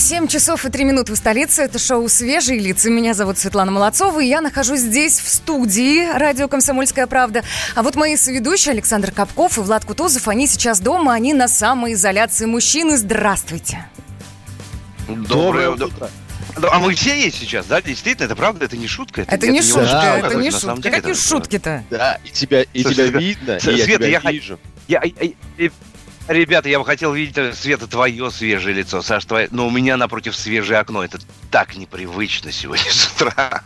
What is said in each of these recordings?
7 часов и 3 минуты в столице. Это шоу «Свежие лица». Меня зовут Светлана Молодцова, и я нахожусь здесь, в студии радио «Комсомольская правда». А вот мои соведущие Александр Капков и Влад Кутузов, они сейчас дома, они на самоизоляции. Мужчины, здравствуйте. Доброе утро. А мы все есть сейчас, да? Действительно, это правда, это не шутка. Это не шутка, шутка, это не шутка. деле Какие это- шутки-то? Да, и тебя, и Слушай, тебя видно, и Света, я тебя я вижу. Я, я- я- ребята, я бы хотел видеть, э, Света, твое свежее лицо. Саш, твое... Но у меня напротив свежее окно. Это так непривычно сегодня с утра.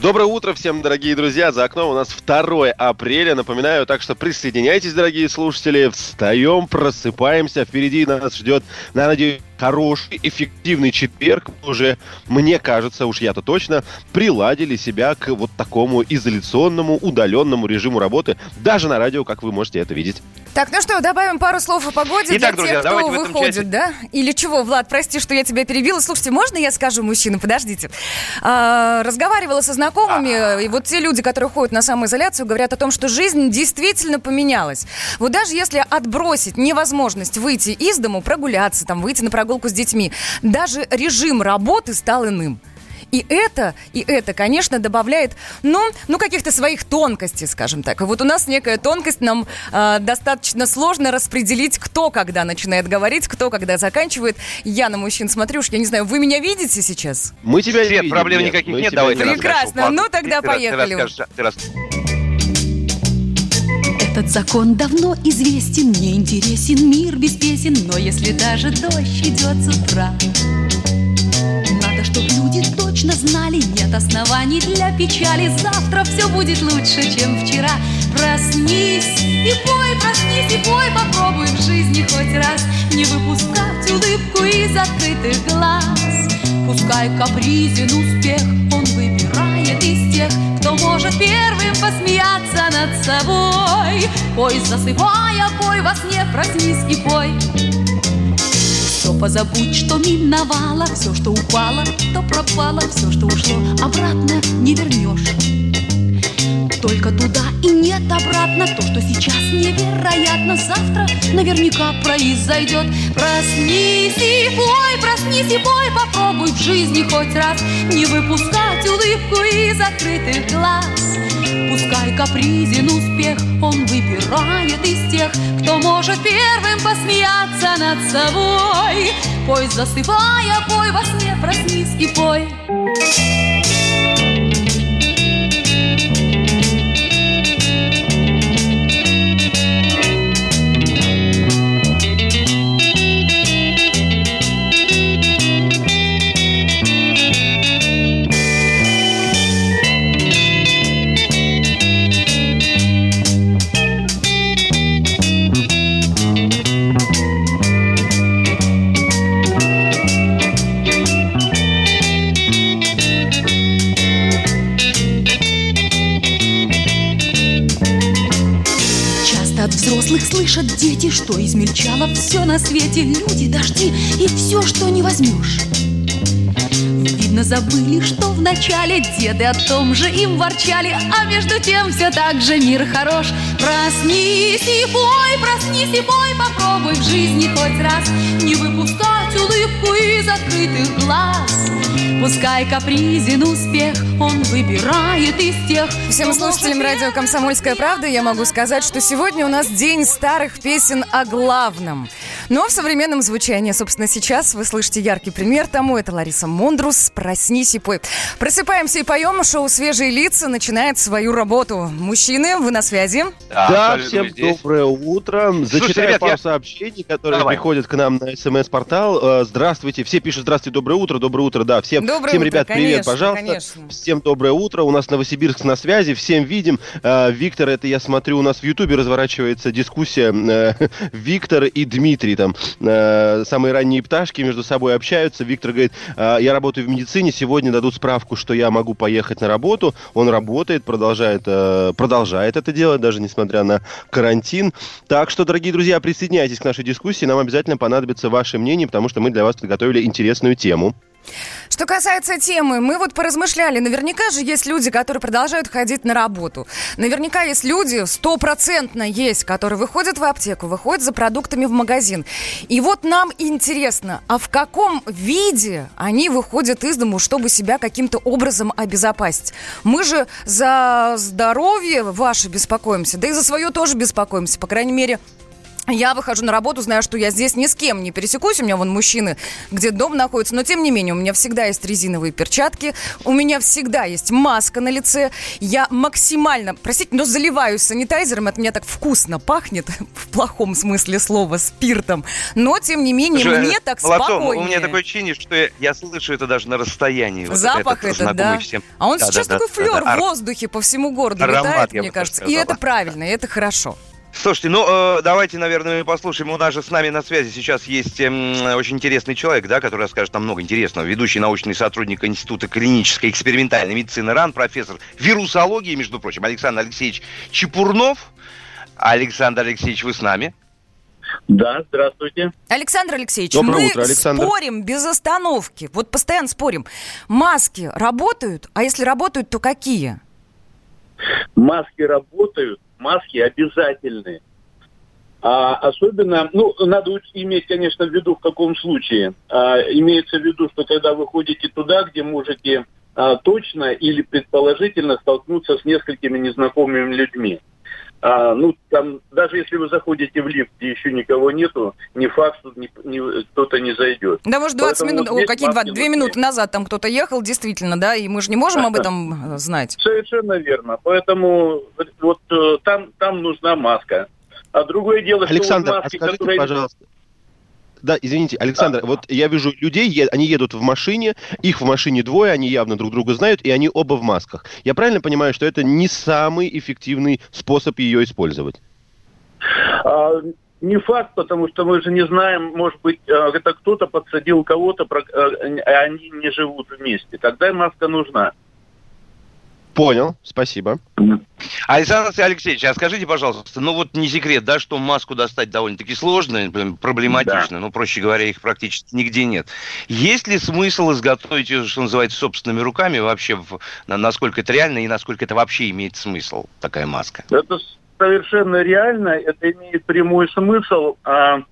Доброе утро всем, дорогие друзья. За окном у нас 2 апреля. Напоминаю, так что присоединяйтесь, дорогие слушатели. Встаем, просыпаемся. Впереди нас ждет, на надеюсь, хороший, эффективный четверг. Уже, мне кажется, уж я-то точно, приладили себя к вот такому изоляционному, удаленному режиму работы. Даже на радио, как вы можете это видеть. Так, ну что, добавим пару слов о погоде Итак, для друзья, тех, кто выходит, часе. да? Или чего, Влад, прости, что я тебя перебила. Слушайте, можно я скажу, мужчина, подождите. А, разговаривала со знакомыми, и вот те люди, которые ходят на самоизоляцию, говорят о том, что жизнь действительно поменялась. Вот даже если отбросить невозможность выйти из дому, прогуляться, там, выйти на прогулку с детьми, даже режим работы стал иным. И это, и это, конечно, добавляет, ну, ну каких-то своих тонкостей, скажем так. И вот у нас некая тонкость, нам э, достаточно сложно распределить, кто когда начинает говорить, кто когда заканчивает. Я на мужчин смотрю, уж я не знаю, вы меня видите сейчас? Мы тебя Свет, видим, проблем нет, никаких нет. тебя Давай ты видим. Прекрасно. расскажешь. Ну, тогда Ты- поехали. Ты расскажешь, ты рас- Этот закон давно известен, мне интересен мир без песен, но если даже дождь идет с утра, надо, чтобы люди точно знали, нет оснований для печали, завтра все будет лучше, чем вчера. Проснись и пой, проснись и пой, попробуй в жизни хоть раз не выпускать улыбку из открытых глаз. Пускай капризен успех, он выбирает из тех, кто может первым посмеяться над собой. Пой, засыпая, пой во сне, проснись и пой. Все позабудь, что миновало, все, что упало, то пропало, все, что ушло, обратно не вернешь. Только туда и нет обратно. То, что сейчас невероятно Завтра наверняка произойдет. Проснись и пой, проснись и пой Попробуй в жизни хоть раз Не выпускать улыбку из открытых глаз. Пускай капризен успех Он выбирает из тех Кто может первым посмеяться над собой. Пой, засыпая, пой во сне Проснись и пой дети, что измельчало все на свете, люди, дожди и все, что не возьмешь. Видно, забыли, что в начале деды о том же им ворчали, а между тем все так же мир хорош. Проснись и пой, проснись и пой, попробуй в жизни хоть раз не выпускать улыбку из открытых глаз. Пускай капризен успех, он выбирает из тех, Всем слушателям радио «Комсомольская правда» я могу сказать, что сегодня у нас день старых песен о главном. Но в современном звучании, собственно, сейчас вы слышите яркий пример тому. Это Лариса Мондрус «Проснись и пой». Просыпаемся и поем. Шоу «Свежие лица» начинает свою работу. Мужчины, вы на связи? Да, абсолютно всем здесь. доброе утро. Зачитаю ребят, пару я- сообщений, которые Давай. приходят к нам на смс-портал. э, здравствуйте. Все пишут здравствуйте, доброе утро, доброе утро. Да, всем, Доброе всем утро, ребят, привет, конечно, пожалуйста. конечно. Всем доброе утро. У нас Новосибирск на связи, всем видим. Э, Виктор, это я смотрю, у нас в Ютубе разворачивается дискуссия. э, Виктор и Дмитрий там, э, самые ранние пташки между собой общаются. Виктор говорит, э, я работаю в медицине, сегодня дадут справку, что я могу поехать на работу. Он работает, продолжает, э, продолжает это делать, даже несмотря на карантин. Так что, дорогие друзья, присоединяйтесь к нашей дискуссии. Нам обязательно понадобится ваше мнение, потому что мы для вас подготовили интересную тему. Что касается темы, мы вот поразмышляли. Наверняка же есть люди, которые продолжают ходить на работу. Наверняка есть люди, стопроцентно есть, которые выходят в аптеку, выходят за продуктами в магазин. И вот нам интересно, а в каком виде они выходят из дому, чтобы себя каким-то образом обезопасить? Мы же за здоровье ваше беспокоимся, да и за свое тоже беспокоимся. По крайней мере, я выхожу на работу, знаю, что я здесь ни с кем не пересекусь. У меня вон мужчины, где дом находится. Но тем не менее, у меня всегда есть резиновые перчатки. У меня всегда есть маска на лице. Я максимально, простите, но заливаюсь санитайзером. Это мне так вкусно пахнет, в плохом смысле слова, спиртом. Но, тем не менее, Слушай, мне так Молодцом, спокойнее. У меня такое ощущение, что я, я слышу это даже на расстоянии. Вот Запах этот, этот, да. знакомый всем. А он Да, сейчас да, такой да, флер да, в да. воздухе по всему городу Аромат, витает, я мне кажется. И это правильно, и это хорошо. Слушайте, ну э, давайте, наверное, послушаем. У нас же с нами на связи сейчас есть эм, очень интересный человек, да, который расскажет нам много интересного. Ведущий научный сотрудник Института клинической экспериментальной медицины РАН, профессор вирусологии, между прочим, Александр Алексеевич Чепурнов. Александр Алексеевич, вы с нами? Да, здравствуйте. Александр Алексеевич, Доброе мы утро, Александр. спорим без остановки. Вот постоянно спорим. Маски работают, а если работают, то какие? Маски работают, маски обязательны. А особенно, ну, надо иметь, конечно, в виду, в каком случае. А, имеется в виду, что когда вы ходите туда, где можете а, точно или предположительно столкнуться с несколькими незнакомыми людьми. А, ну, там, даже если вы заходите в лифт, где еще никого нету, не факт, что ни- ни- кто-то не зайдет. Да, может, 20 Поэтому минут, вот о, какие маски 2 нужны. минуты назад там кто-то ехал, действительно, да, и мы же не можем об этом э, знать. Совершенно верно. Поэтому вот э, там, там нужна маска. А другое дело, что Александр, вот а маски, скажите, которые... пожалуйста. Да, извините, Александр, вот я вижу людей, они едут в машине, их в машине двое, они явно друг друга знают, и они оба в масках. Я правильно понимаю, что это не самый эффективный способ ее использовать? А, не факт, потому что мы же не знаем, может быть, э, это кто-то подсадил кого-то, а они не живут вместе. Тогда маска нужна. Понял, спасибо. Александр Алексеевич, а скажите, пожалуйста, ну вот не секрет, да, что маску достать довольно-таки сложно, проблематично, ну, проще говоря, их практически нигде нет. Есть ли смысл изготовить ее, что называется, собственными руками вообще, в- на- насколько это реально и насколько это вообще имеет смысл, такая маска? Это совершенно реально, это имеет прямой смысл. А,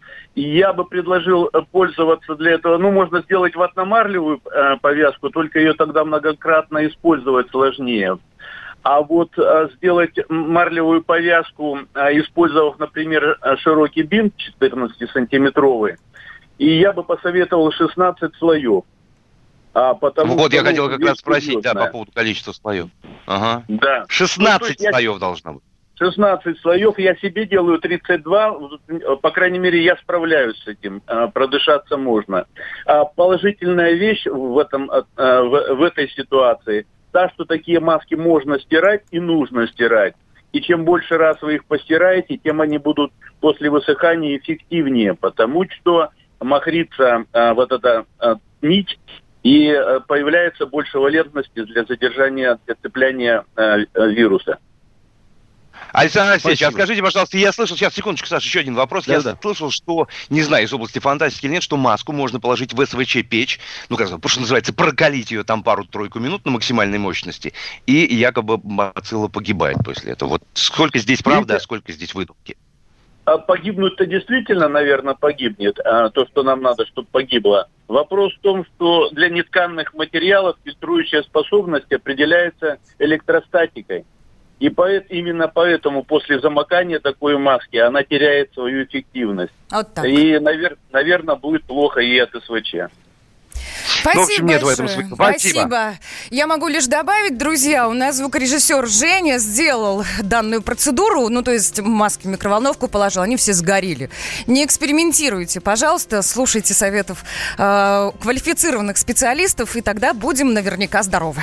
я бы предложил э, пользоваться для этого, ну, можно сделать ватномарлевую э, повязку, только ее тогда многократно использовать сложнее. А вот э, сделать марлевую повязку, э, использовав, например, широкий бинт 14-сантиметровый, и я бы посоветовал 16 слоев. А, потому вот, я ну, хотел как раз спросить, да, по поводу количества слоев. Ага. Да. Ну, то 16 есть я- слоев должно быть. 16 слоев, я себе делаю 32, по крайней мере, я справляюсь с этим, а, продышаться можно. А положительная вещь в, этом, а, в, в этой ситуации, та, что такие маски можно стирать и нужно стирать. И чем больше раз вы их постираете, тем они будут после высыхания эффективнее, потому что махрится а, вот эта а, нить, и а, появляется больше валентности для задержания, для цепляния а, а, вируса. Александр Алексеевич, а скажите, пожалуйста, я слышал, сейчас, секундочку, Саша, еще один вопрос. Я Да-да. слышал, что, не знаю, из области фантастики или нет, что маску можно положить в СВЧ-печь, ну, как что называется, прокалить ее там пару-тройку минут на максимальной мощности, и якобы бацилла погибает после этого. Вот сколько здесь правды, а сколько здесь выдумки? А погибнуть-то действительно, наверное, погибнет, а, то, что нам надо, чтобы погибло. Вопрос в том, что для нетканных материалов фильтрующая способность определяется электростатикой. И поэт- именно поэтому после замокания такой маски она теряет свою эффективность. Вот так. И, наверное, будет плохо и от СВЧ. Спасибо Ну, в общем, нет в этом смысла. Спасибо. Я могу лишь добавить, друзья, у нас звукорежиссер Женя сделал данную процедуру, ну, то есть маски в микроволновку положил, они все сгорели. Не экспериментируйте, пожалуйста, слушайте советов э, квалифицированных специалистов, и тогда будем наверняка здоровы.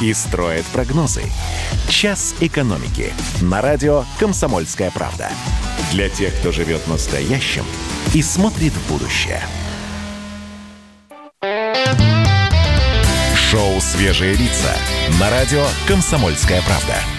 и строят прогнозы. «Час экономики» на радио «Комсомольская правда». Для тех, кто живет настоящим и смотрит в будущее. Шоу «Свежие лица» на радио «Комсомольская правда».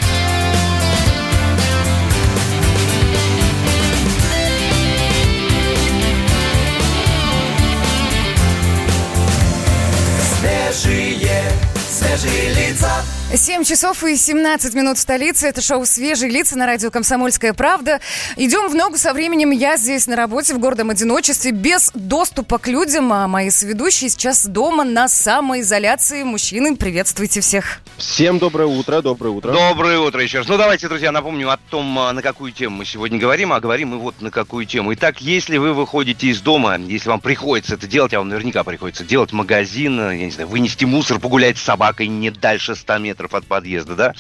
žilica. 7 часов и 17 минут в столице. Это шоу «Свежие лица» на радио «Комсомольская правда». Идем в ногу со временем. Я здесь на работе в гордом одиночестве, без доступа к людям, а мои соведущие сейчас дома на самоизоляции. Мужчины, приветствуйте всех. Всем доброе утро, доброе утро. Доброе утро еще раз. Ну, давайте, друзья, напомню о том, а, на какую тему мы сегодня говорим, а говорим мы вот на какую тему. Итак, если вы выходите из дома, если вам приходится это делать, а вам наверняка приходится делать магазин, я не знаю, вынести мусор, погулять с собакой не дальше 100 метров от подъезда, да,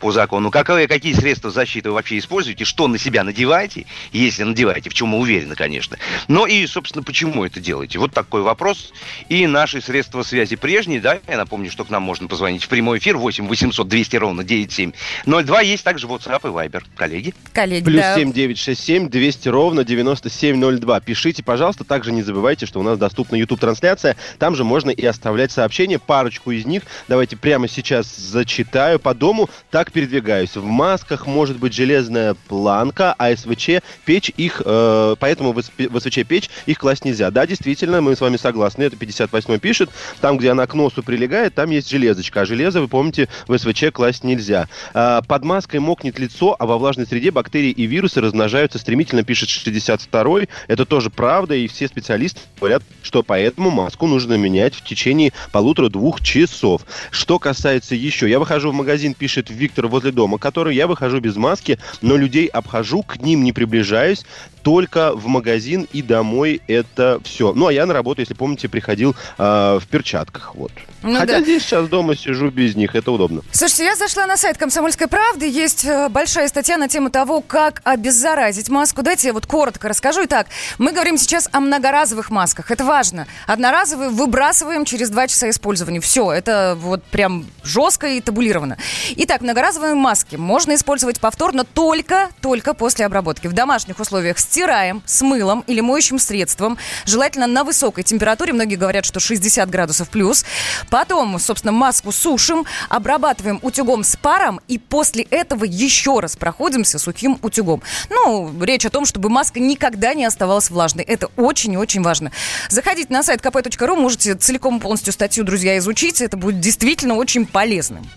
по закону. Какие, какие средства защиты вы вообще используете, что на себя надеваете, если надеваете, в чем мы уверены, конечно. Ну и, собственно, почему это делаете? Вот такой вопрос. И наши средства связи прежние, да, я напомню, что к нам можно позвонить в прямой эфир 8 800 200 ровно 9702. Есть также WhatsApp и Viber. Коллеги? Коллеги, Плюс да. 7967 200 ровно 9702. Пишите, пожалуйста. Также не забывайте, что у нас доступна YouTube-трансляция. Там же можно и оставлять сообщения. Парочку из них давайте прямо сейчас зачитаю. По дому так передвигаюсь. В масках может быть железная планка, а СВЧ печь их, э, поэтому в СВЧ печь их класть нельзя. Да, действительно, мы с вами согласны. Это 58 пишет. Там, где она к носу прилегает, там есть железочка. А железо, вы помните, в СВЧ класть нельзя. А, под маской мокнет лицо, а во влажной среде бактерии и вирусы размножаются стремительно, пишет 62-й. Это тоже правда, и все специалисты говорят, что поэтому маску нужно менять в течение полутора-двух часов. Что касается еще, я выхожу в магазин, пишет Виктор возле дома, который я выхожу без маски, но людей обхожу, к ним не приближаюсь, только в магазин и домой это все. Ну, а я на работу, если помните, приходил э, в перчатках, вот. Ну Хотя да. здесь сейчас дома сижу без них, это удобно. Слушайте, я зашла на сайт «Комсомольской правды». Есть э, большая статья на тему того, как обеззаразить маску. Дайте я вот коротко расскажу. Итак, мы говорим сейчас о многоразовых масках. Это важно. Одноразовые выбрасываем через два часа использования. Все, это вот прям жестко и табулировано. Итак, многоразовые маски можно использовать повторно только, только после обработки. В домашних условиях стираем с мылом или моющим средством. Желательно на высокой температуре. Многие говорят, что 60 градусов плюс. Потом, собственно, маску сушим, обрабатываем утюгом с паром и после этого еще раз проходимся сухим утюгом. Ну, речь о том, чтобы маска никогда не оставалась влажной. Это очень и очень важно. Заходите на сайт kp.ru, можете целиком полностью статью, друзья, изучить. Это будет действительно очень полезным.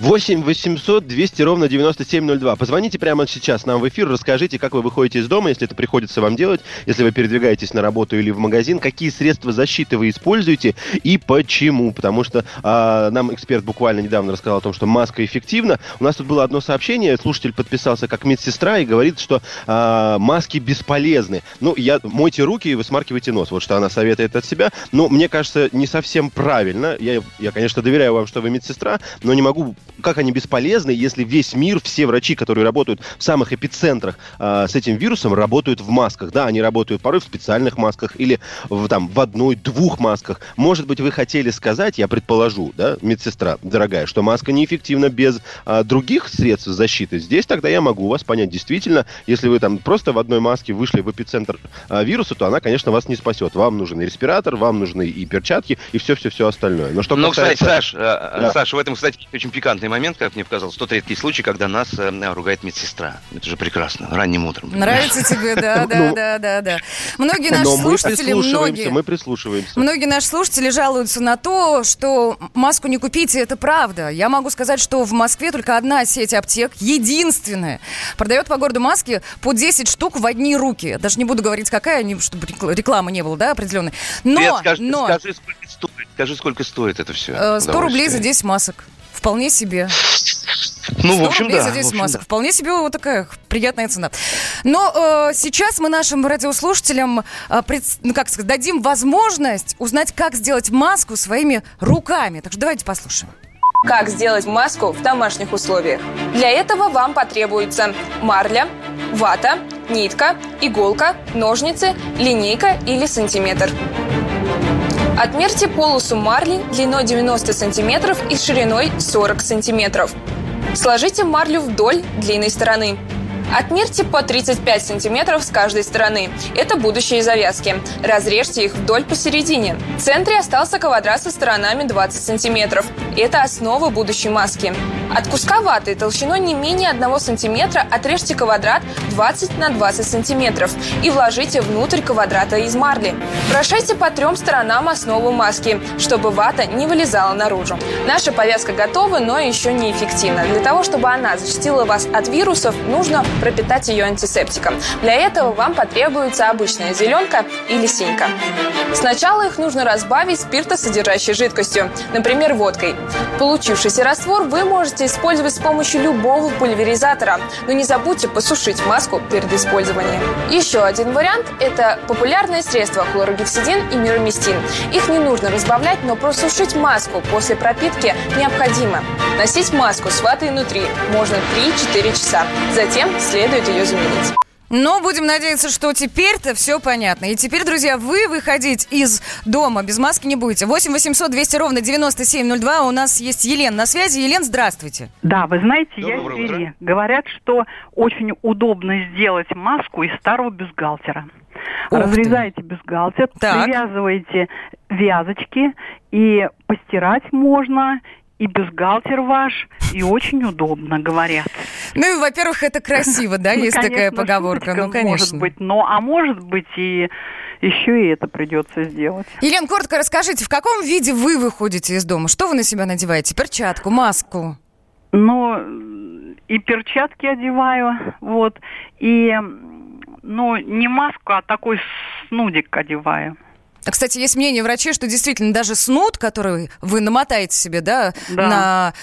8 800 200 ровно 9702. Позвоните прямо сейчас нам в эфир, расскажите, как вы выходите из дома, если это приходится вам делать, если вы передвигаетесь на работу или в магазин, какие средства защиты вы используете и почему. Потому что а, нам эксперт буквально недавно рассказал о том, что маска эффективна. У нас тут было одно сообщение, слушатель подписался как медсестра и говорит, что а, маски бесполезны. Ну, я мойте руки и высмаркивайте нос. Вот что она советует от себя. Но мне кажется, не совсем правильно. Я, я конечно, доверяю вам, что вы медсестра, но не могу как они бесполезны, если весь мир, все врачи, которые работают в самых эпицентрах э, с этим вирусом, работают в масках. Да, они работают порой в специальных масках или в, там, в одной-двух масках. Может быть, вы хотели сказать, я предположу, да, медсестра, дорогая, что маска неэффективна без э, других средств защиты. Здесь тогда я могу вас понять. Действительно, если вы там просто в одной маске вышли в эпицентр э, вируса, то она, конечно, вас не спасет. Вам нужен и респиратор, вам нужны и перчатки, и все-все-все остальное. Но что Ну, касается... кстати, Саш, э, Да. Саш, в этом, кстати, очень пикантный пикантный момент, как мне показалось. Тот редкий случай, когда нас э, ругает медсестра. Это же прекрасно. Ранним утром. Нравится тебе, да, да, Ну, да, да, да. Многие наши слушатели, многие... мы прислушиваемся. Многие наши слушатели жалуются на то, что маску не купите, это правда. Я могу сказать, что в Москве только одна сеть аптек, единственная, продает по городу маски по 10 штук в одни руки. Даже не буду говорить, какая, чтобы рекл- рекламы не было, да, определенной. Но, Привет, скажи, но скажи, сколько стоит. Скажи, сколько стоит это все. э, 100 рублей за 10 масок. Вполне себе. Ну, 100 в общем, да. за в 10 общем, масок. да. Вполне себе вот такая приятная цена. Но э, сейчас мы нашим радиослушателям э, пред- ну, как сказать, дадим возможность узнать, как сделать маску своими руками. Так что давайте послушаем. Как сделать маску в домашних условиях? Для этого вам потребуется марля, вата, нитка, иголка, ножницы, линейка или сантиметр. Отмерьте полосу марли длиной 90 сантиметров и шириной 40 сантиметров. Сложите марлю вдоль длинной стороны. Отмерьте по 35 сантиметров с каждой стороны. Это будущие завязки. Разрежьте их вдоль посередине. В центре остался квадрат со сторонами 20 сантиметров. Это основа будущей маски. От куска ваты толщиной не менее 1 сантиметра отрежьте квадрат 20 на 20 сантиметров и вложите внутрь квадрата из марли. Прошейте по трем сторонам основу маски, чтобы вата не вылезала наружу. Наша повязка готова, но еще не эффективна. Для того, чтобы она защитила вас от вирусов, нужно пропитать ее антисептиком. Для этого вам потребуется обычная зеленка или синька. Сначала их нужно разбавить спиртосодержащей жидкостью, например, водкой. Получившийся раствор вы можете использовать с помощью любого пульверизатора, но не забудьте посушить маску перед использованием. Еще один вариант – это популярные средства хлорогексидин и мироместин. Их не нужно разбавлять, но просушить маску после пропитки необходимо. Носить маску с ватой внутри можно 3-4 часа. Затем следует ее заменить. Но будем надеяться, что теперь-то все понятно. И теперь, друзья, вы выходить из дома без маски не будете. 8 800 200 ровно 9702. У нас есть Елена на связи. Елена, здравствуйте. Да, вы знаете, я Доброе из утро. Твери. Говорят, что очень удобно сделать маску из старого бюстгальтера. Ух ты. Разрезаете бюстгальтер, Так. привязываете вязочки, и постирать можно, и бюстгальтер ваш, и очень удобно, говорят. Ну и, во-первых, это красиво, да, Ну, есть такая поговорка. Ну, конечно. Может быть, но, а может быть и еще и это придется сделать. Елена, коротко расскажите, в каком виде вы выходите из дома? Что вы на себя надеваете? Перчатку, маску? М, и перчатки одеваю, вот, и, ну, не маску, а такой снудик одеваю. А, Кстати, есть мнение врачей, что действительно даже снуд, который вы намотаете себе, да, Да. на,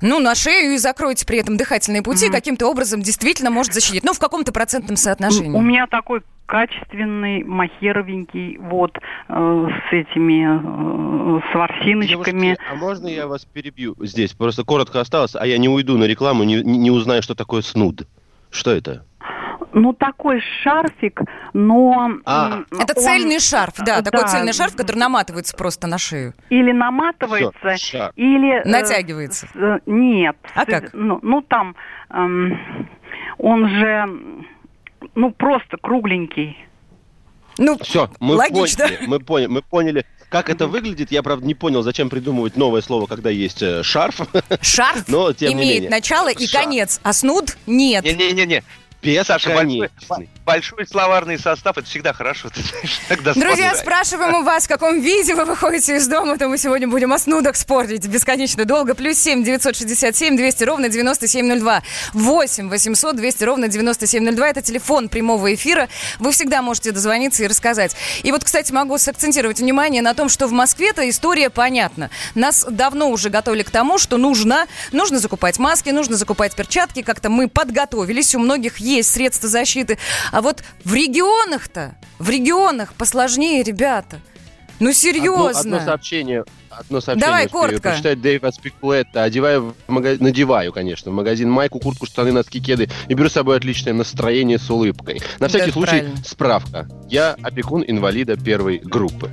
ну, на шею и закроете при этом дыхательные пути, каким-то образом действительно может защитить. Ну, в каком-то процентном соотношении. У меня такой качественный, махеровенький, вот, э, с этими, э, с ворсиночками. Девушки, а можно я вас перебью здесь? Просто коротко осталось, а я не уйду на рекламу, не- не узнаю, что такое снуд. Что это? Ну, такой шарфик, но... А. Это он- цельный шарф, да, такой да, цельный шарф, который наматывается просто на шею. Или наматывается, шар. или... э, Натягивается. э, нет. А как? Ну, ну, там, эм, он же, ну, просто кругленький. Ну, Все, мы логично. поняли, мы поняли, мы поняли, как это выглядит. Я, правда, не понял, зачем придумывать новое слово, когда есть э, шарф. Шарф Но, тем не имеет менее. начало и Шарф. конец, а снуд нет. Не-не-не-не. Саша, большой, большой словарный состав, это всегда хорошо, ты знаешь, когда Друзья, спрашиваем у вас, в каком виде вы выходите из дома, то мы сегодня будем о снудах спорить бесконечно долго. Плюс семь девятьсот шестьдесят семь двести ровно девяносто семь ноль два. Восемь восемьсот двести ровно девяносто семь ноль два. Это телефон прямого эфира. Вы всегда можете дозвониться и рассказать. И вот, кстати, могу сакцентировать внимание на том, что в Москве-то история понятна. Нас давно уже готовили к тому, что нужно, нужно закупать маски, нужно закупать перчатки. Как-то мы подготовились, у многих есть средства защиты. А вот в регионах-то, в регионах посложнее, ребята. Ну, Одно, серьезно. одно сообщение. Одно сообщение Давай, успею коротко. прочитать Дэйва Спекулетта. Одеваю в мага- надеваю, конечно, в магазин майку, куртку, штаны, носки, кеды и беру с собой отличное настроение с улыбкой. На всякий это случай правильно. справка. Я опекун инвалида первой группы.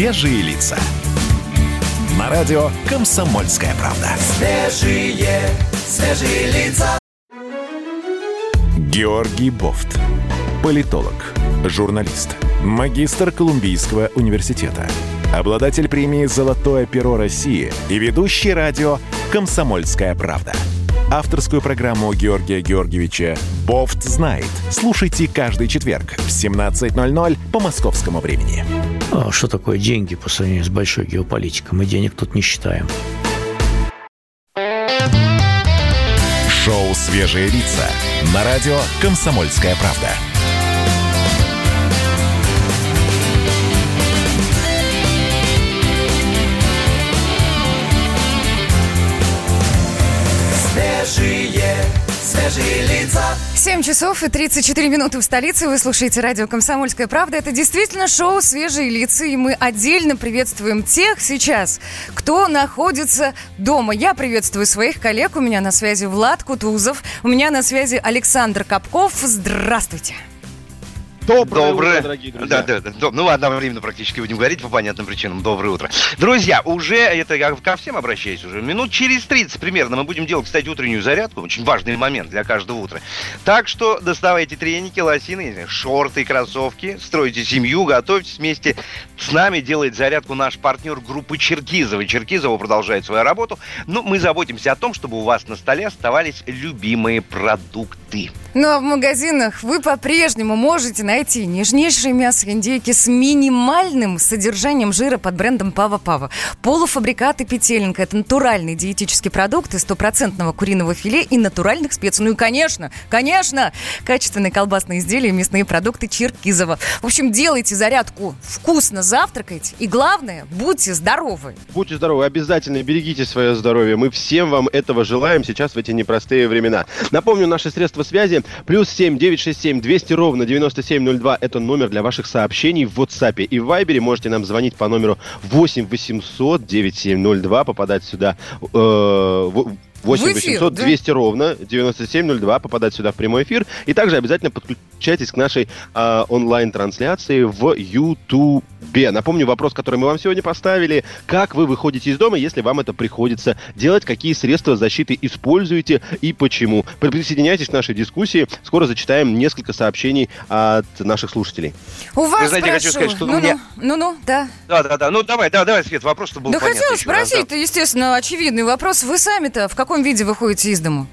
«Свежие лица». На радио «Комсомольская правда». Свежие, свежие лица. Георгий Бофт. Политолог, журналист, магистр Колумбийского университета, обладатель премии «Золотое перо России» и ведущий радио «Комсомольская правда». Авторскую программу Георгия Георгиевича «Бофт знает». Слушайте каждый четверг в 17.00 по московскому времени. А что такое деньги по сравнению с большой геополитикой? Мы денег тут не считаем. Шоу «Свежие лица» на радио «Комсомольская правда». 7 часов и 34 минуты в столице. Вы слушаете радио «Комсомольская правда». Это действительно шоу «Свежие лица». И мы отдельно приветствуем тех сейчас, кто находится дома. Я приветствую своих коллег. У меня на связи Влад Кутузов. У меня на связи Александр Капков. Здравствуйте. Доброе, Доброе. утро, дорогие друзья. Да, да, да. Ну, одновременно практически будем говорить по понятным причинам. Доброе утро. Друзья, уже, это я ко всем обращаюсь уже, минут через 30 примерно мы будем делать, кстати, утреннюю зарядку. Очень важный момент для каждого утра. Так что доставайте треники, лосины, шорты, кроссовки, стройте семью, готовьтесь вместе с нами, делает зарядку наш партнер группы Черкизова. Черкизова продолжает свою работу, но мы заботимся о том, чтобы у вас на столе оставались любимые продукты. Ну а в магазинах вы по-прежнему можете найти нежнейшее мясо индейки с минимальным содержанием жира под брендом Пава Пава. Полуфабрикаты петелинка – это натуральные диетические продукты стопроцентного куриного филе и натуральных специй. Ну и, конечно, конечно, качественные колбасные изделия и мясные продукты Черкизова. В общем, делайте зарядку вкусно, завтракайте и, главное, будьте здоровы. Будьте здоровы, обязательно берегите свое здоровье. Мы всем вам этого желаем сейчас в эти непростые времена. Напомню, наши средства связи. Плюс 7 967 200 ровно 9702. Это номер для ваших сообщений в WhatsApp и в Viber. Можете нам звонить по номеру 8 800 9702. Попадать сюда э, 8 В эфир, 800 да? 200 ровно 9702, попадать сюда в прямой эфир. И также обязательно подключайтесь к нашей а, онлайн-трансляции в Ютубе. Напомню, вопрос, который мы вам сегодня поставили. Как вы выходите из дома, если вам это приходится делать? Какие средства защиты используете и почему? Присоединяйтесь к нашей дискуссии. Скоро зачитаем несколько сообщений от наших слушателей. У вас знаете, хочу спрошу. сказать, что у ну, меня- ну, ну, ну, да. Да, да, да. Ну давай, да, давай, Свет, вопрос что был Да понятный хотела еще раз, да. спросить, естественно, очевидный вопрос. Вы сами-то в каком виде выходите из дому?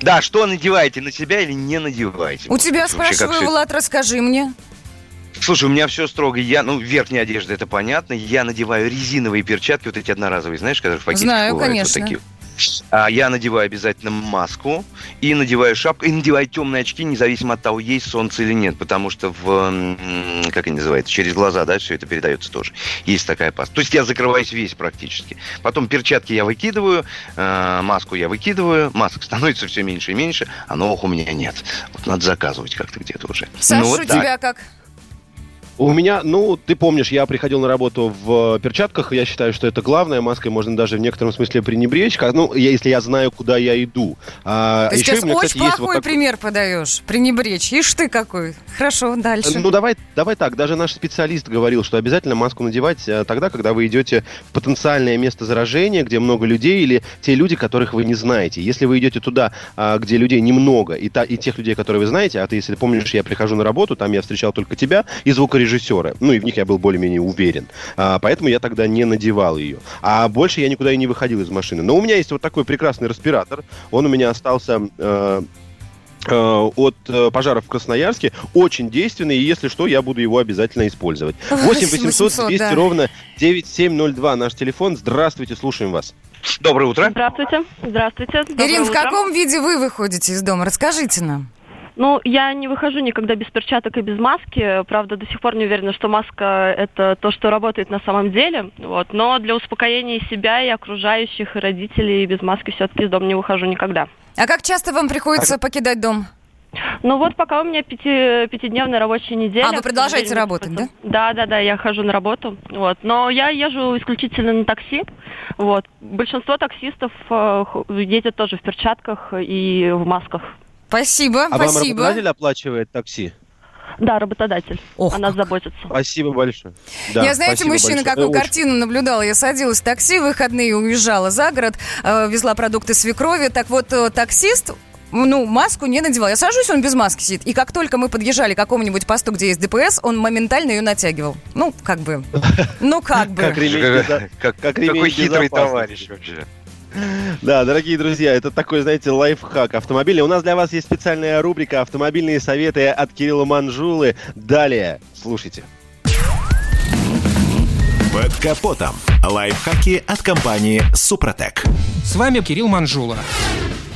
Да, что надеваете на себя или не надеваете? У тебя, Вообще, спрашиваю, Влад, расскажи мне. Слушай, у меня все строго. Я, ну, верхняя одежда, это понятно. Я надеваю резиновые перчатки, вот эти одноразовые, знаешь, которые в пакетиках Знаю, бывают, конечно. Вот такие. А, я надеваю обязательно маску и надеваю шапку, и надеваю темные очки, независимо от того, есть солнце или нет, потому что в, как они называются, через глаза, да, все это передается тоже. Есть такая опасность. То есть я закрываюсь весь практически. Потом перчатки я выкидываю, э, маску я выкидываю, масок становится все меньше и меньше, а новых у меня нет. Вот надо заказывать как-то где-то уже. Саша, Ну, вот у так. тебя как? У меня, ну, ты помнишь, я приходил на работу в э, перчатках. Я считаю, что это главное. Маской можно даже в некотором смысле пренебречь. Ну, я- если я знаю, куда я иду. А, есть еще сейчас меня, очень кстати, плохой вот такой- пример подаешь. Пренебречь. Ишь ты какой. Хорошо, дальше. Ну, давай, давай так. Даже наш специалист говорил, что обязательно маску надевать э, тогда, когда вы идете в потенциальное место заражения, где много людей, или те люди, которых вы не знаете. Если вы идете туда, а, где людей немного, и, та, и тех людей, которые вы знаете, а ты, если помнишь, я прихожу на работу, там я встречал только тебя и звукорежиссера. Ну, и в них я был более-менее уверен. А, поэтому я тогда не надевал ее. А больше я никуда и не выходил из машины. Но у меня есть вот такой прекрасный респиратор. Он у меня остался... э, э, от э, пожаров в Красноярске очень действенный, и если что, я буду его обязательно использовать. 8 800 200 да. ровно 9702 наш телефон. Здравствуйте, слушаем вас. Доброе утро. Здравствуйте. Здравствуйте. Доброе Ирин, в каком виде вы выходите из дома? Расскажите нам. Ну, я не выхожу никогда без перчаток и без маски. Правда, до сих пор не уверена, что маска – это то, что работает на самом деле. Вот. Но для успокоения себя, и окружающих, и родителей без маски все-таки из дома не выхожу никогда. А как часто вам приходится покидать дом? Ну вот пока у меня пяти, пятидневная рабочая неделя. А, вы продолжаете сожалению, работать, да? Да, да, да, я хожу на работу. Вот. Но я езжу исключительно на такси. Вот. Большинство таксистов э, х- ездят тоже в перчатках и в масках. Спасибо, А вам спасибо. работодатель оплачивает такси? Да, работодатель. Ох, О нас как. заботится. Спасибо большое. Да, я, знаете, мужчина, большое. какую Очень картину наблюдала. Я садилась в такси в выходные, уезжала за город, э, везла продукты свекрови. Так вот, э, таксист ну, маску не надевал. Я сажусь, он без маски сидит. И как только мы подъезжали к какому-нибудь посту, где есть ДПС, он моментально ее натягивал. Ну, как бы. Ну, как бы. Как ремень, какой хитрый товарищ вообще. Да, дорогие друзья, это такой, знаете, лайфхак автомобиля. У нас для вас есть специальная рубрика «Автомобильные советы» от Кирилла Манжулы. Далее, слушайте. Под капотом. Лайфхаки от компании «Супротек». С вами Кирилл Манжула.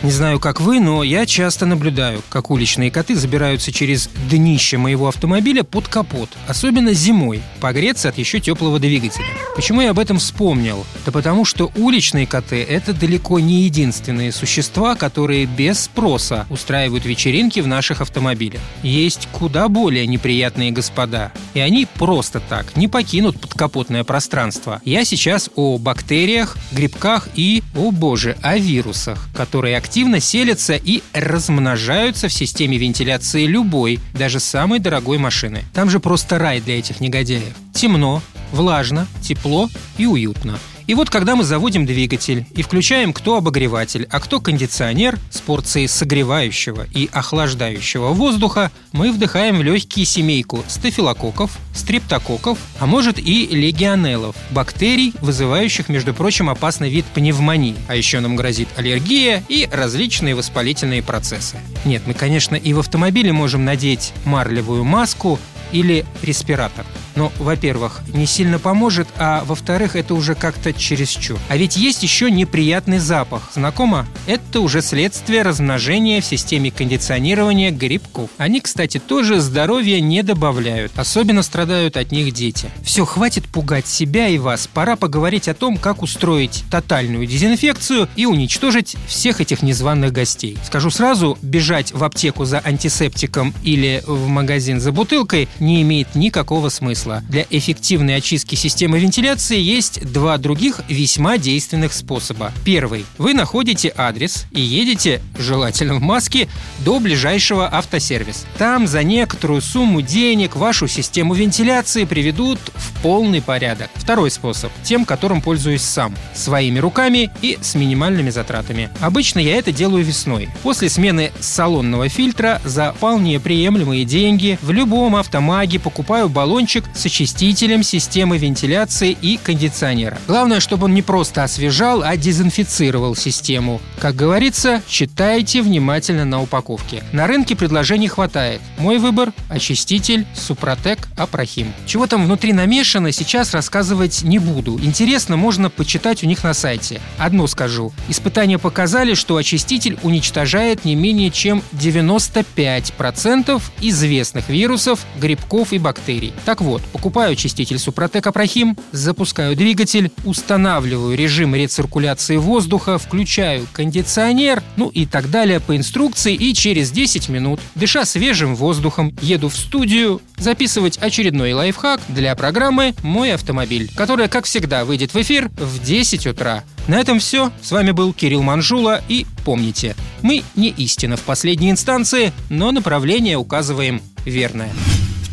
Не знаю, как вы, но я часто наблюдаю, как уличные коты забираются через днище моего автомобиля под капот, особенно зимой, погреться от еще теплого двигателя. Почему я об этом вспомнил? Да потому что уличные коты – это далеко не единственные существа, которые без спроса устраивают вечеринки в наших автомобилях. Есть куда более неприятные господа, и они просто так не покинут подкапотное пространство. Я сейчас о бактериях, грибках и, о боже, о вирусах, которые активно селятся и размножаются в системе вентиляции любой, даже самой дорогой машины. Там же просто рай для этих негодяев. Темно, влажно, тепло и уютно. И вот когда мы заводим двигатель и включаем кто обогреватель, а кто кондиционер с порцией согревающего и охлаждающего воздуха, мы вдыхаем в легкие семейку стафилококков, стрептококков, а может и легионеллов, бактерий, вызывающих, между прочим, опасный вид пневмонии. А еще нам грозит аллергия и различные воспалительные процессы. Нет, мы, конечно, и в автомобиле можем надеть марлевую маску, или респиратор. Но, во-первых, не сильно поможет, а во-вторых, это уже как-то чересчур. А ведь есть еще неприятный запах. Знакомо? Это уже следствие размножения в системе кондиционирования грибков. Они, кстати, тоже здоровья не добавляют. Особенно страдают от них дети. Все, хватит пугать себя и вас. Пора поговорить о том, как устроить тотальную дезинфекцию и уничтожить всех этих незваных гостей. Скажу сразу, бежать в аптеку за антисептиком или в магазин за бутылкой не имеет никакого смысла. Для эффективной очистки системы вентиляции есть два других весьма действенных способа. Первый. Вы находите адрес и едете, желательно в маске, до ближайшего автосервис. Там за некоторую сумму денег вашу систему вентиляции приведут в полный порядок. Второй способ. Тем, которым пользуюсь сам. Своими руками и с минимальными затратами. Обычно я это делаю весной. После смены салонного фильтра за вполне приемлемые деньги в любом автомаге покупаю баллончик с очистителем системы вентиляции и кондиционера. Главное, чтобы он не просто освежал, а дезинфицировал систему. Как говорится, читайте внимательно на упаковке. На рынке предложений хватает. Мой выбор – очиститель Супротек Апрахим. Чего там внутри намешано, сейчас рассказывать не буду. Интересно, можно почитать у них на сайте. Одно скажу. Испытания показали, что очиститель уничтожает не менее чем 95% известных вирусов, грибков и бактерий. Так вот, покупаю очиститель Супротек Апрахим, запускаю двигатель, устанавливаю режим рециркуляции воздуха, включаю кондиционер, ну и так далее по инструкции, и через 10 минут, дыша свежим воздухом, еду в студию записывать очередной лайфхак для программы «Мой автомобиль», которая, как всегда, выйдет в эфир в 10 утра. На этом все. С вами был Кирилл Манжула. И помните, мы не истина в последней инстанции, но направление указываем верное.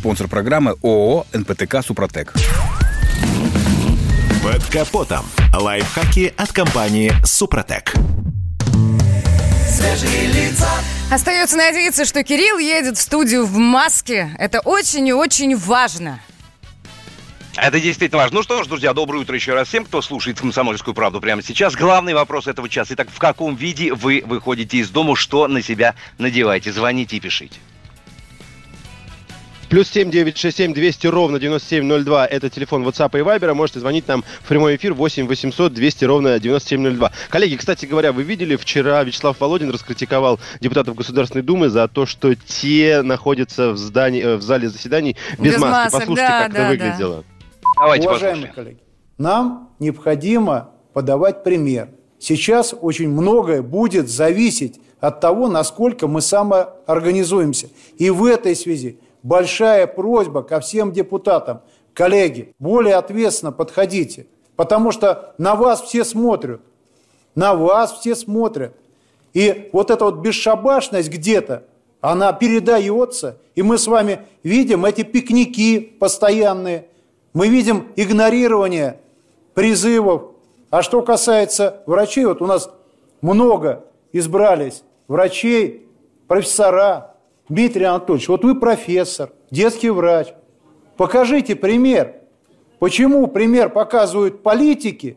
Спонсор программы ООО «НПТК Супротек». Под капотом. Лайфхаки от компании «Супротек». Свежие лица. Остается надеяться, что Кирилл едет в студию в маске. Это очень и очень важно. Это действительно важно. Ну что ж, друзья, доброе утро еще раз всем, кто слушает «Комсомольскую правду» прямо сейчас. Главный вопрос этого часа. Итак, в каком виде вы выходите из дома, что на себя надеваете? Звоните и пишите. Плюс семь девять шесть семь двести ровно девяносто семь ноль два. Это телефон WhatsApp и Viber. Можете звонить нам в прямой эфир 8 800 200 ровно 9702. Коллеги, кстати говоря, вы видели, вчера Вячеслав Володин раскритиковал депутатов Государственной Думы за то, что те находятся в, здании, э, в зале заседаний без, Без маски. масок, Послушайте, да, как да, это да. выглядело. Давайте Уважаемые послушаем. коллеги, нам необходимо подавать пример. Сейчас очень многое будет зависеть от того, насколько мы самоорганизуемся. И в этой связи большая просьба ко всем депутатам. Коллеги, более ответственно подходите, потому что на вас все смотрят. На вас все смотрят. И вот эта вот бесшабашность где-то, она передается, и мы с вами видим эти пикники постоянные, мы видим игнорирование призывов. А что касается врачей, вот у нас много избрались врачей, профессора. Дмитрий Анатольевич, вот вы профессор, детский врач. Покажите пример. Почему пример показывают политики,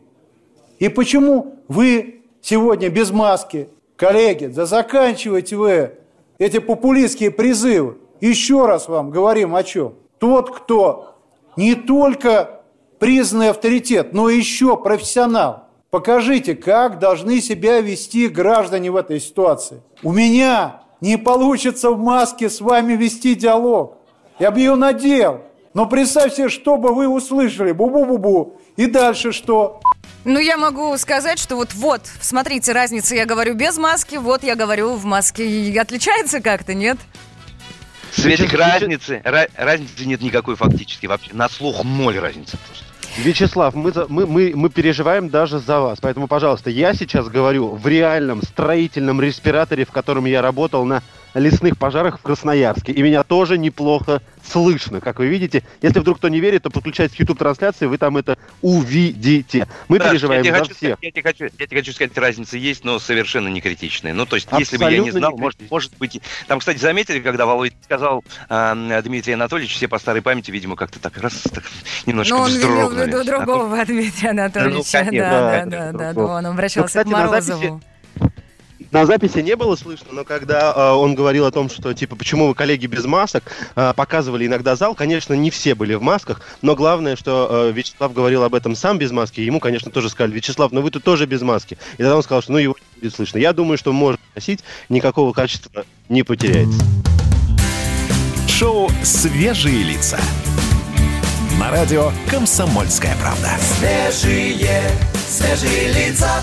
и почему вы сегодня без маски? Коллеги, да заканчивайте вы эти популистские призывы. Еще раз вам говорим о чем. Тот, кто не только признанный авторитет, но еще профессионал. Покажите, как должны себя вести граждане в этой ситуации. У меня не получится в маске с вами вести диалог. Я бы ее надел. Но представьте, что бы вы услышали. Бу-бу-бу-бу. И дальше что? Ну, я могу сказать, что вот, вот, смотрите, разница, я говорю без маски, вот я говорю в маске. И отличается как-то, нет? Светик, разницы, ра- разницы нет никакой фактически вообще. На слух ноль разницы просто. Вячеслав, мы, мы, мы, мы переживаем даже за вас. Поэтому, пожалуйста, я сейчас говорю в реальном строительном респираторе, в котором я работал на лесных пожарах в Красноярске. И меня тоже неплохо слышно, как вы видите. Если вдруг кто не верит, то подключайтесь к YouTube-трансляции, вы там это увидите. Мы Да, переживаем я тебе за хочу всех. сказать- я, тебе хочу, я тебе хочу сказать, разница есть, но совершенно не критичная. Ну, то есть, если бы я не Абсолютно знал, не может, может быть... Там, кстати, заметили, когда Володя сказал э, Дмитрий Анатольевич, все по старой памяти, видимо, как-то так раз, так немножко Ну, он вздрогнули. А то- другого Дмитрия Анатольевича. конечно, да, да, да, да, да, ну, да, он обращался ну, к кстати, на Морозову. записи- На записи не было слышно, но когда э, он говорил о том, что типа почему вы коллеги без масок, э, показывали иногда зал, конечно, не все были в масках, но главное, что э, Вячеслав говорил об этом сам без маски, ему, конечно, тоже сказали, Вячеслав, ну вы тут тоже без маски. И тогда он сказал, что ну его не будет слышно. Я думаю, что можно носить, никакого качества не потеряется. Шоу «Свежие лица». На радио «Комсомольская правда». Свежие, свежие лица.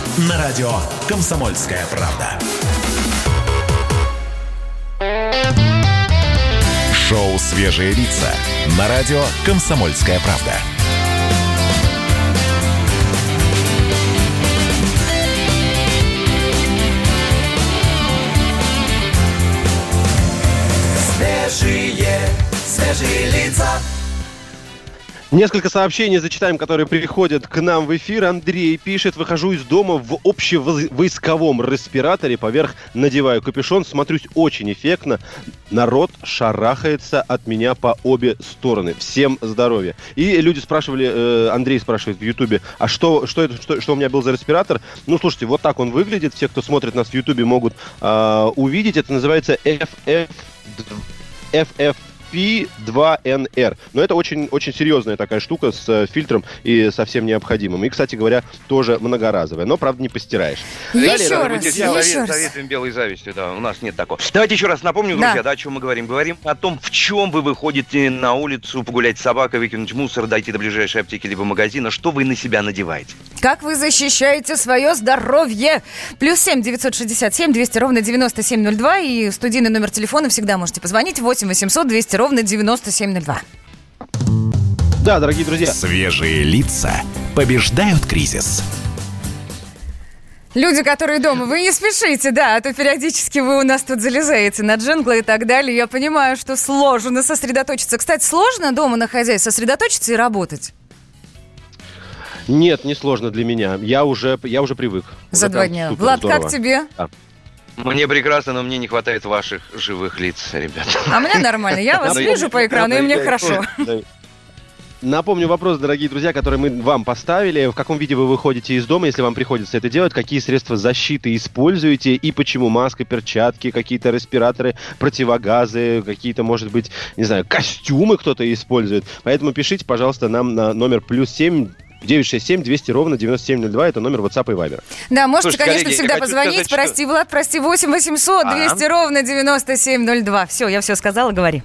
На радио «Комсомольская правда». Шоу «Свежие лица» на радио «Комсомольская правда». Несколько сообщений зачитаем, которые приходят к нам в эфир. Андрей пишет, выхожу из дома в общевойсковом респираторе, поверх надеваю капюшон, смотрюсь очень эффектно. Народ шарахается от меня по обе стороны. Всем здоровья. И люди спрашивали, э, Андрей спрашивает в Ютубе, а что, что это, что, что у меня был за респиратор? Ну, слушайте, вот так он выглядит. Все, кто смотрит нас в Ютубе, могут э, увидеть. Это называется FF... FF P2NR. Но это очень, очень серьезная такая штука с э, фильтром и совсем необходимым. И, кстати говоря, тоже многоразовая. Но, правда, не постираешь. Еще Далее, раз, еще совет- раз. советуем белой завистью, да, у нас нет такого. Давайте еще раз напомню, Да. друзья, да, о чем мы говорим. Говорим о том, в чем вы выходите на улицу, погулять с собакой, выкинуть мусор, дойти до ближайшей аптеки либо магазина, что вы на себя надеваете. Как вы защищаете свое здоровье? Плюс семь девятьсот шестьдесят семь двести ровно девяносто семь ноль два и студийный номер телефона всегда можете позвонить восемь восемьсот двести ровно девяносто семь ноль два. Да, дорогие друзья. Свежие лица побеждают кризис. Люди, которые дома, вы не спешите, да, а то периодически вы у нас тут залезаете на джинглы и так далее. Я понимаю, что сложно сосредоточиться. Кстати, сложно дома находясь сосредоточиться и работать? Нет, не сложно для меня. Я уже, я уже привык. За Уже два дня. супер Влад, здорово. как тебе? Да. Мне прекрасно, но мне не хватает ваших живых лиц, ребят. А мне нормально. Я вас Ну, вижу по экрану, и мне хорошо. Напомню вопрос, дорогие друзья, который мы вам поставили. В каком виде вы выходите из дома, если вам приходится это делать? Какие средства защиты используете? И почему маска, перчатки, какие-то респираторы, противогазы, какие-то, может быть, не знаю, костюмы кто-то использует? Поэтому пишите, пожалуйста, нам на номер плюс семь 967 200 ровно 9702. Это номер WhatsApp и Viber. Да, можете, Слушайте, конечно, коллеги, всегда позвонить. сказать, что- прости, Влад, прости, 8 800 200 ровно 9702. Все, я все сказала, говори.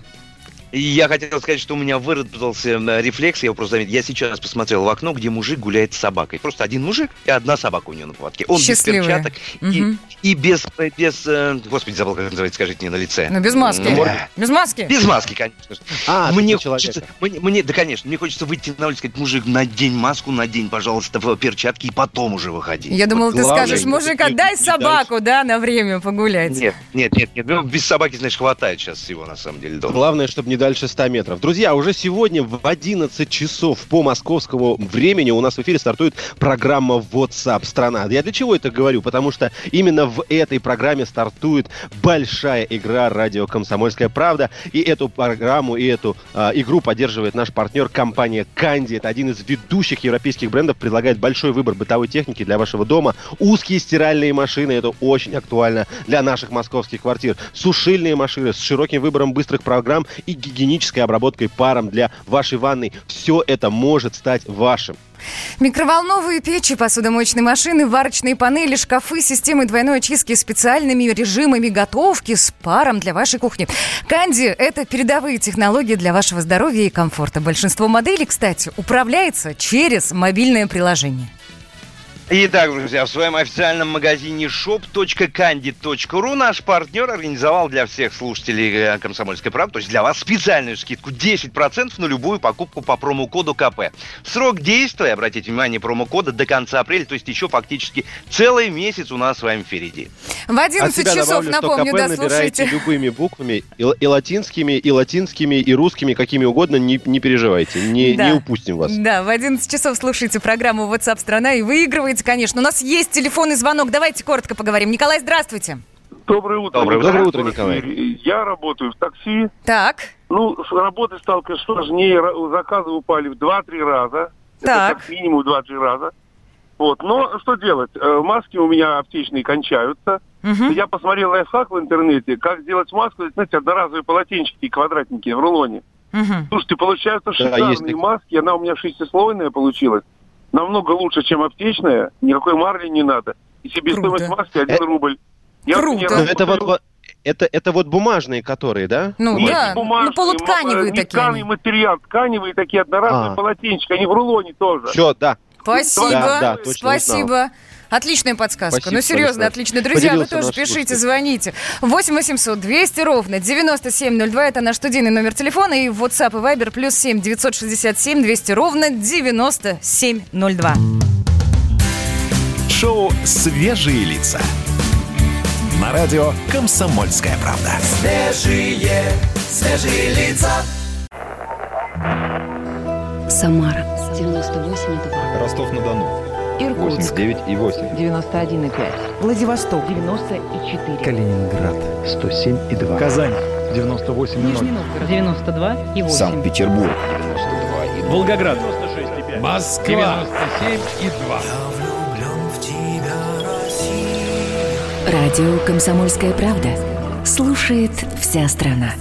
И я хотел сказать, что у меня выработался рефлекс, я его просто заметил. Я сейчас посмотрел в окно, где мужик гуляет с собакой. Просто один мужик и одна собака у него на поводке. Он Счастливые. без перчаток и, Мгм. и без, без... э, Господи, забыл, как называется, скажите мне на лице. Ну, без маски. Ну, Без маски. Без маски, конечно. А, мне ты хочется, мне, мне- да, конечно, мне хочется выйти на улицу и сказать, мужик, надень маску, надень, пожалуйста, в перчатки и потом уже выходи. Я думала, ты главное, скажешь, мужик, отдай собаку, да, на время погулять. Нет, нет, нет, нет. Ну, без собаки, знаешь, хватает сейчас всего, на самом деле, дома. Главное, чтобы не дальше 100 метров. Друзья, уже сегодня в 11 часов по московскому времени у нас в эфире стартует программа WhatsApp страна. Я для чего это говорю? Потому что именно в этой программе стартует большая игра радио «Комсомольская правда». И эту программу, и эту а, игру поддерживает наш партнер компания «Канди». Это один из ведущих европейских брендов, предлагает большой выбор бытовой техники для вашего дома. Узкие стиральные машины, это очень актуально для наших московских квартир. Сушильные машины с широким выбором быстрых программ и гигиенической обработкой паром для вашей ванной. Все это может стать вашим. Микроволновые печи, посудомоечные машины, варочные панели, шкафы, системы двойной очистки специальными режимами готовки с паром для вашей кухни. Канди – это передовые технологии для вашего здоровья и комфорта. Большинство моделей, кстати, управляется через мобильное приложение. Итак, друзья, в своем официальном магазине shop.candy.ru наш партнер организовал для всех слушателей э, «Комсомольской правды», то есть для вас специальную скидку 10% на любую покупку по промокоду КП. Срок действия, обратите внимание, промокода до конца апреля, то есть еще фактически целый месяц у нас с вами впереди. В От 11 себя часов, добавлю, напомню, что да, КП набираете слушайте. любыми буквами, и, и латинскими, и латинскими, и русскими, какими угодно, не, не переживайте, не, Да. не упустим вас. Да, в 11 часов слушайте программу WhatsApp страна и выигрываете, конечно. У нас есть телефонный звонок. Давайте коротко поговорим. Николай, здравствуйте. Доброе утро. Доброе утро. Доброе утро, Николай. Я работаю в такси. Так. Ну, с работы стало, конечно, сложнее. Заказы упали в 2-3 раза. Так. Это как минимум в 2-3 раза. Вот, но что делать? Э, Маски у меня аптечные кончаются. Я посмотрел лайфхак в интернете, как сделать маску, знаете, одноразовые полотенчики, квадратненькие в рулоне. Слушайте, получаются Да, шикарные есть такие. маски, она у меня шестислойная получилась. Намного лучше, чем аптечная, никакой марли не надо. И себестоимость Круто. маски 1 Э, рубль. Я Круто. это вот, это, это вот бумажные, которые, да? Ну Нет, да, не бумажные, ну полутканевые ма- не такие. тканевый материал, тканевые такие одноразовые А. полотенчики, они в рулоне тоже. Все, да. Спасибо, Да, да, точно спасибо. Отличная подсказка. Спасибо, ну, серьезно, Станислав. отлично. Друзья, вы Поделился тоже наш пишите, слушатель. звоните. 8 800 200 ровно 9702. Это наш студийный номер телефона. И в WhatsApp и Viber плюс 7 967 200 ровно 9702. Шоу «Свежие лица». На радио «Комсомольская правда». Свежие, свежие лица. Самара 98,2. Ростов-на-Дону. Иркутск 89,8. 91,5. Владивосток 94. Калининград. 107,2. Казань. 98,0. Нижний Новгород 92 и 8. Санкт-Петербург. 92,2. Волгоград. 96,5. Москва. 97,2. Радио «Комсомольская правда». Слушает вся страна.